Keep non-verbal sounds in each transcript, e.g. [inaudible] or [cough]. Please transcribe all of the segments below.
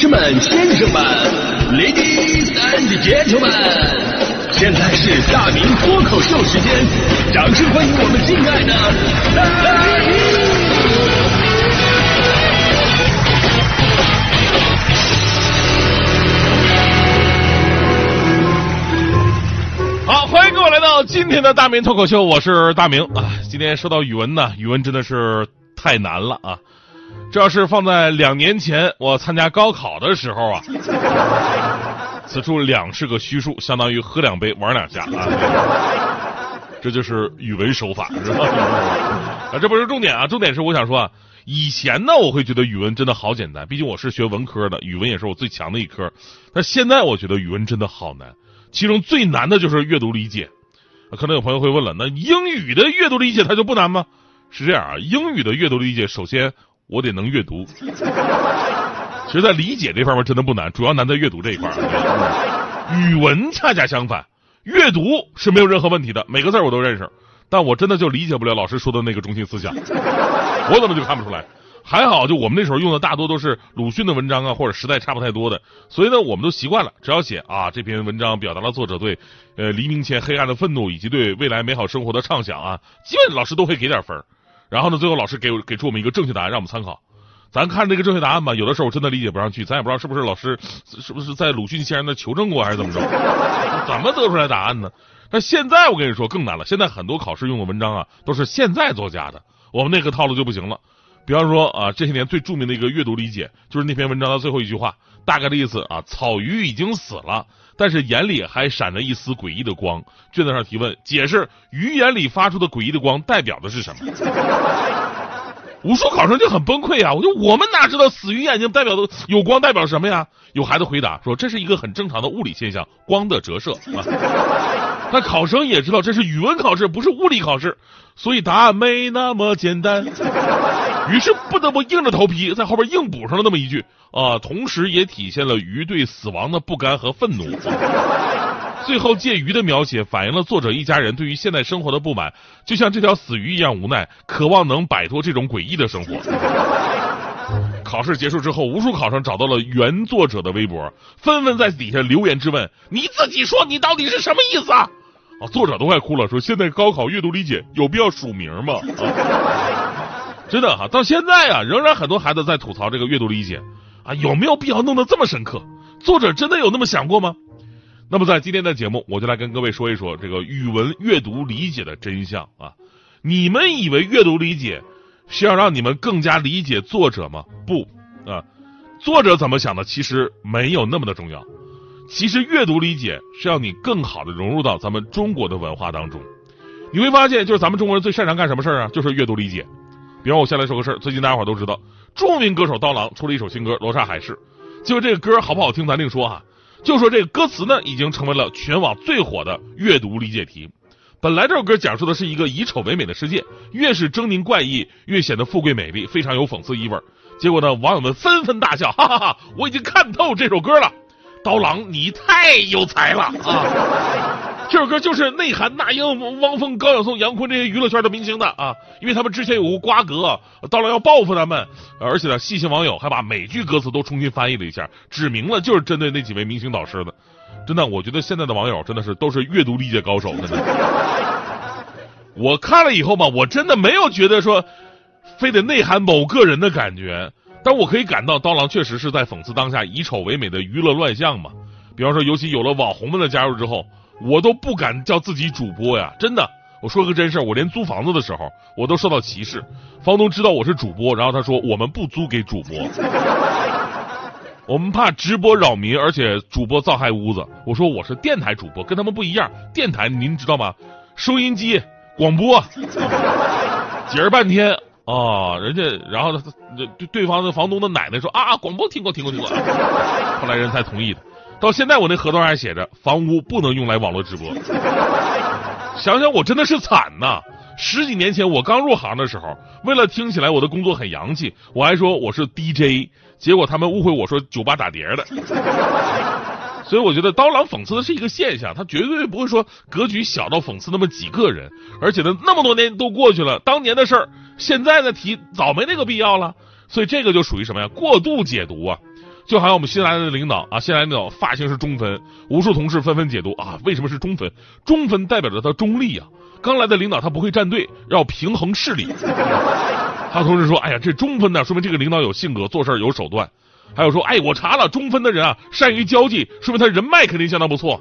士们、先生们，Ladies and Gentlemen，现在是大明脱口秀时间，掌声欢迎我们敬爱的大明！好，欢迎各位来到今天的大明脱口秀，我是大明啊。今天说到语文呢，语文真的是太难了啊。这要是放在两年前我参加高考的时候啊，[laughs] 此处两是个虚数，相当于喝两杯玩两下啊。这就是语文手法，是吧？啊，这不是重点啊，重点是我想说啊，以前呢我会觉得语文真的好简单，毕竟我是学文科的，语文也是我最强的一科。但现在我觉得语文真的好难，其中最难的就是阅读理解。可能有朋友会问了，那英语的阅读理解它就不难吗？是这样啊，英语的阅读理解首先。我得能阅读，其实，在理解这方面真的不难，主要难在阅读这一块。语文恰恰相反，阅读是没有任何问题的，每个字我都认识，但我真的就理解不了老师说的那个中心思想，我怎么就看不出来？还好，就我们那时候用的大多都是鲁迅的文章啊，或者时代差不太多的，所以呢，我们都习惯了，只要写啊，这篇文章表达了作者对呃黎明前黑暗的愤怒，以及对未来美好生活的畅想啊，基本老师都会给点分。然后呢？最后老师给给出我们一个正确答案，让我们参考。咱看这个正确答案吧，有的时候我真的理解不上去，咱也不知道是不是老师是不是在鲁迅先生那求证过，还是怎么着？怎么得出来答案呢？那现在我跟你说更难了。现在很多考试用的文章啊，都是现在作家的，我们那个套路就不行了。比方说啊，这些年最著名的一个阅读理解，就是那篇文章的最后一句话，大概的意思啊，草鱼已经死了。但是眼里还闪着一丝诡异的光。卷子上提问，解释鱼眼里发出的诡异的光代表的是什么？无数考生就很崩溃啊！我说我们哪知道死鱼眼睛代表的有光代表什么呀？有孩子回答说这是一个很正常的物理现象，光的折射。啊 [laughs] 那考生也知道这是语文考试，不是物理考试，所以答案没那么简单。于是不得不硬着头皮在后边硬补上了那么一句啊，同时也体现了鱼对死亡的不甘和愤怒。最后借鱼的描写反映了作者一家人对于现代生活的不满，就像这条死鱼一样无奈，渴望能摆脱这种诡异的生活。考试结束之后，无数考生找到了原作者的微博，纷纷在底下留言质问：“你自己说，你到底是什么意思啊？”啊，作者都快哭了，说：“现在高考阅读理解有必要署名吗？”啊真的哈，到现在啊，仍然很多孩子在吐槽这个阅读理解啊，有没有必要弄得这么深刻？作者真的有那么想过吗？那么在今天的节目，我就来跟各位说一说这个语文阅读理解的真相啊。你们以为阅读理解是要让你们更加理解作者吗？不啊，作者怎么想的其实没有那么的重要。其实阅读理解是要你更好的融入到咱们中国的文化当中。你会发现，就是咱们中国人最擅长干什么事儿啊？就是阅读理解。比方我先来说个事儿，最近大家伙都知道，著名歌手刀郎出了一首新歌《罗刹海市》，就这个歌好不好听咱另说哈，就说这个歌词呢，已经成为了全网最火的阅读理解题。本来这首歌讲述的是一个以丑为美的世界，越是狰狞怪异，越显得富贵美丽，非常有讽刺意味。结果呢，网友们纷纷大笑，哈哈哈！我已经看透这首歌了，刀郎你太有才了啊！这首歌就是内涵那英、汪峰、高晓松、杨坤这些娱乐圈的明星的啊，因为他们之前有过瓜葛，到了要报复他们，而且呢，细心网友还把每句歌词都重新翻译了一下，指明了就是针对那几位明星导师的。真的，我觉得现在的网友真的是都是阅读理解高手。真的，我看了以后吧，我真的没有觉得说非得内涵某个人的感觉，但我可以感到刀郎确实是在讽刺当下以丑为美的娱乐乱象嘛。比方说，尤其有了网红们的加入之后。我都不敢叫自己主播呀，真的。我说个真事儿，我连租房子的时候，我都受到歧视。房东知道我是主播，然后他说我们不租给主播，我们怕直播扰民，而且主播造害屋子。我说我是电台主播，跟他们不一样。电台您知道吗？收音机、广播，解释半天啊，人家然后对对方的房东的奶奶说啊，广播听过听过听过，后来人才同意的。到现在我那合同上还写着房屋不能用来网络直播。[laughs] 想想我真的是惨呐！十几年前我刚入行的时候，为了听起来我的工作很洋气，我还说我是 DJ，结果他们误会我说酒吧打碟的。[laughs] 所以我觉得刀郎讽刺的是一个现象，他绝对不会说格局小到讽刺那么几个人，而且呢那么多年都过去了，当年的事儿现在的提早没那个必要了。所以这个就属于什么呀？过度解读啊！就好像我们新来的领导啊，新来的领导发型是中分，无数同事纷纷解读啊，为什么是中分？中分代表着他中立啊。刚来的领导他不会站队，要平衡势力。[laughs] 还有同事说，哎呀，这中分呢，说明这个领导有性格，做事有手段。还有说，哎，我查了，中分的人啊，善于交际，说明他人脉肯定相当不错。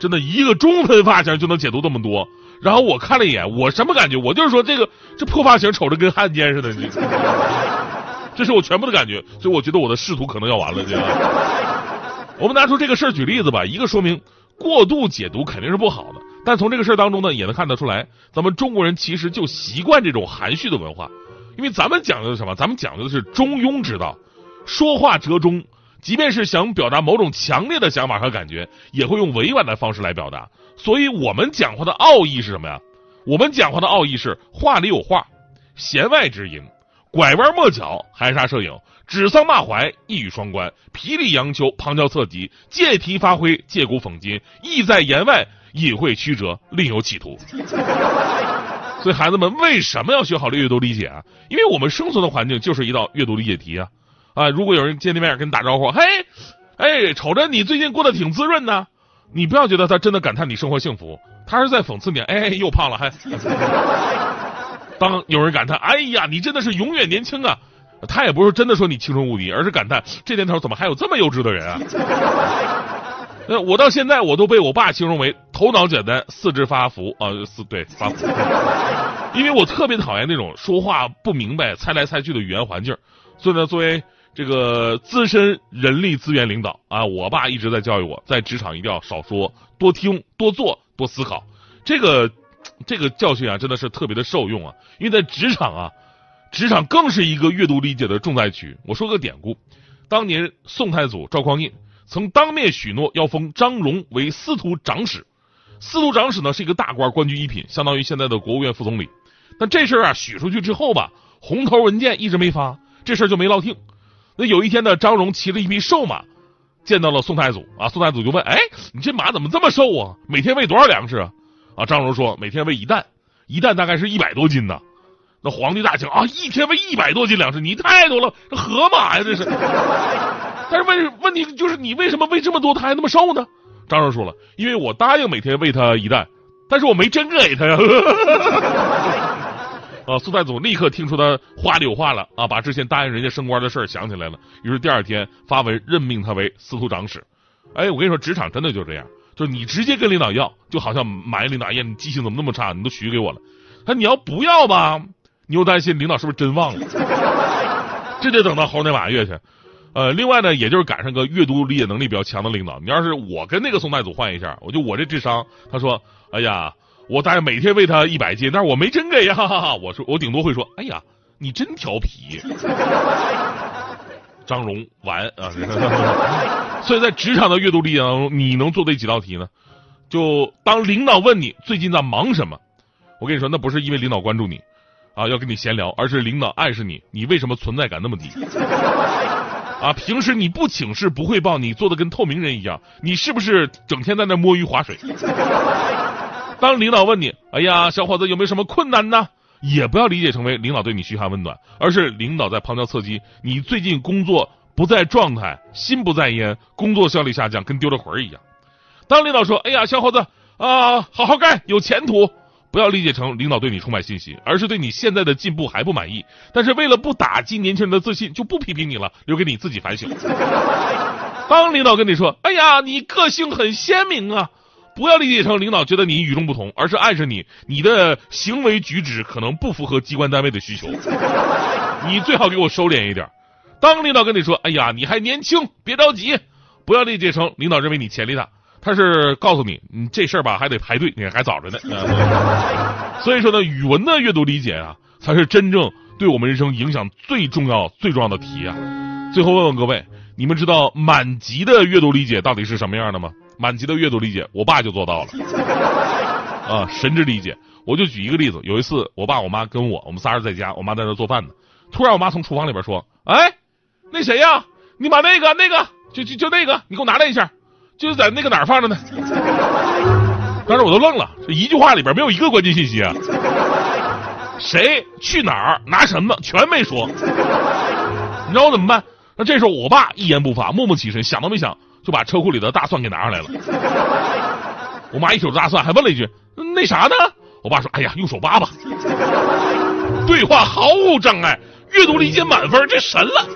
真的一个中分发型就能解读这么多。然后我看了一眼，我什么感觉？我就是说，这个这破发型瞅着跟汉奸似的你。这是我全部的感觉，所以我觉得我的仕途可能要完了。这样，[laughs] 我们拿出这个事儿举例子吧，一个说明过度解读肯定是不好的。但从这个事儿当中呢，也能看得出来，咱们中国人其实就习惯这种含蓄的文化，因为咱们讲究的什么？咱们讲究的是中庸之道，说话折中，即便是想表达某种强烈的想法和感觉，也会用委婉的方式来表达。所以我们讲话的奥义是什么呀？我们讲话的奥义是话里有话，弦外之音，拐弯抹角，含沙射影，指桑骂槐，一语双关，霹雳杨秋，旁敲侧击，借题发挥，借古讽今，意在言外，隐晦曲折，另有企图。[laughs] 所以孩子们为什么要学好阅读理解啊？因为我们生存的环境就是一道阅读理解题啊！啊，如果有人见面跟你打招呼，嘿，哎，瞅着你最近过得挺滋润呢。你不要觉得他真的感叹你生活幸福，他是在讽刺你。哎，又胖了还。当有人感叹，哎呀，你真的是永远年轻啊，他也不是真的说你青春无敌，而是感叹这年头怎么还有这么幼稚的人啊。那我到现在我都被我爸形容为头脑简单，四肢发福啊，四对发福。因为我特别讨厌那种说话不明白、猜来猜去的语言环境，所以呢，作为。这个资深人力资源领导啊，我爸一直在教育我，在职场一定要少说，多听，多做，多思考。这个这个教训啊，真的是特别的受用啊。因为在职场啊，职场更是一个阅读理解的重灾区。我说个典故，当年宋太祖赵匡胤曾当面许诺要封张荣为司徒长史。司徒长史呢是一个大官，官居一品，相当于现在的国务院副总理。但这事儿啊许出去之后吧，红头文件一直没发，这事儿就没落定。那有一天呢，张荣骑了一匹瘦马，见到了宋太祖啊。宋太祖就问：“哎，你这马怎么这么瘦啊？每天喂多少粮食啊？”啊，张荣说：“每天喂一担，一担大概是一百多斤呢。”那皇帝大惊啊，一天喂一百多斤粮食，你太多了，这河马呀这是。但是问问题就是你为什么喂这么多，他还那么瘦呢？张荣说了：“因为我答应每天喂他一担，但是我没真给他呀。[laughs] ”啊！宋太祖立刻听出他话里有话了啊，把之前答应人家升官的事儿想起来了。于是第二天发文任命他为司徒长史。哎，我跟你说，职场真的就这样，就你直接跟领导要，就好像埋怨领导，哎呀，你记性怎么那么差？你都许给我了。他你要不要吧？你又担心领导是不是真忘了？[laughs] 这得等到猴年马月去。呃，另外呢，也就是赶上个阅读理解能力比较强的领导。你要是我跟那个宋太祖换一下，我就我这智商，他说，哎呀。我大概每天喂他一百斤，但是我没真给呀。我说我顶多会说，哎呀，你真调皮。[laughs] 张荣完啊。[laughs] 所以在职场的阅读理解当中，你能做对几道题呢？就当领导问你最近在忙什么，我跟你说，那不是因为领导关注你啊，要跟你闲聊，而是领导暗示你，你为什么存在感那么低？[laughs] 啊，平时你不请示不汇报，你做的跟透明人一样，你是不是整天在那摸鱼划水？当领导问你：“哎呀，小伙子有没有什么困难呢？”也不要理解成为领导对你嘘寒问暖，而是领导在旁敲侧击，你最近工作不在状态，心不在焉，工作效率下降，跟丢了魂儿一样。当领导说：“哎呀，小伙子啊，好好干，有前途。”不要理解成领导对你充满信心，而是对你现在的进步还不满意。但是为了不打击年轻人的自信，就不批评你了，留给你自己反省。当领导跟你说：“哎呀，你个性很鲜明啊。”不要理解成领导觉得你与众不同，而是暗示你你的行为举止可能不符合机关单位的需求，[laughs] 你最好给我收敛一点。当领导跟你说：“哎呀，你还年轻，别着急。”不要理解成领导认为你潜力大，他是告诉你，你这事儿吧还得排队，你还早着呢。[laughs] 所以说呢，语文的阅读理解啊，才是真正对我们人生影响最重要、最重要的题啊。最后问问各位，你们知道满级的阅读理解到底是什么样的吗？满级的阅读理解，我爸就做到了，啊，神之理解。我就举一个例子，有一次，我爸我妈跟我，我们仨人在家，我妈在那做饭呢。突然，我妈从厨房里边说：“哎，那谁呀？你把那个那个，就就就那个，你给我拿来一下，就是在那个哪儿放着呢？” [laughs] 当时我都愣了，这一句话里边没有一个关键信息啊。谁去哪儿拿什么全没说，[laughs] 你知道我怎么办？那这时候我爸一言不发，默默起身，想都没想就把车库里的大蒜给拿上来了。我妈一手大蒜，还问了一句：“那啥呢？”我爸说：“哎呀，用手扒吧。”对话毫无障碍，阅读理解满分，这神了。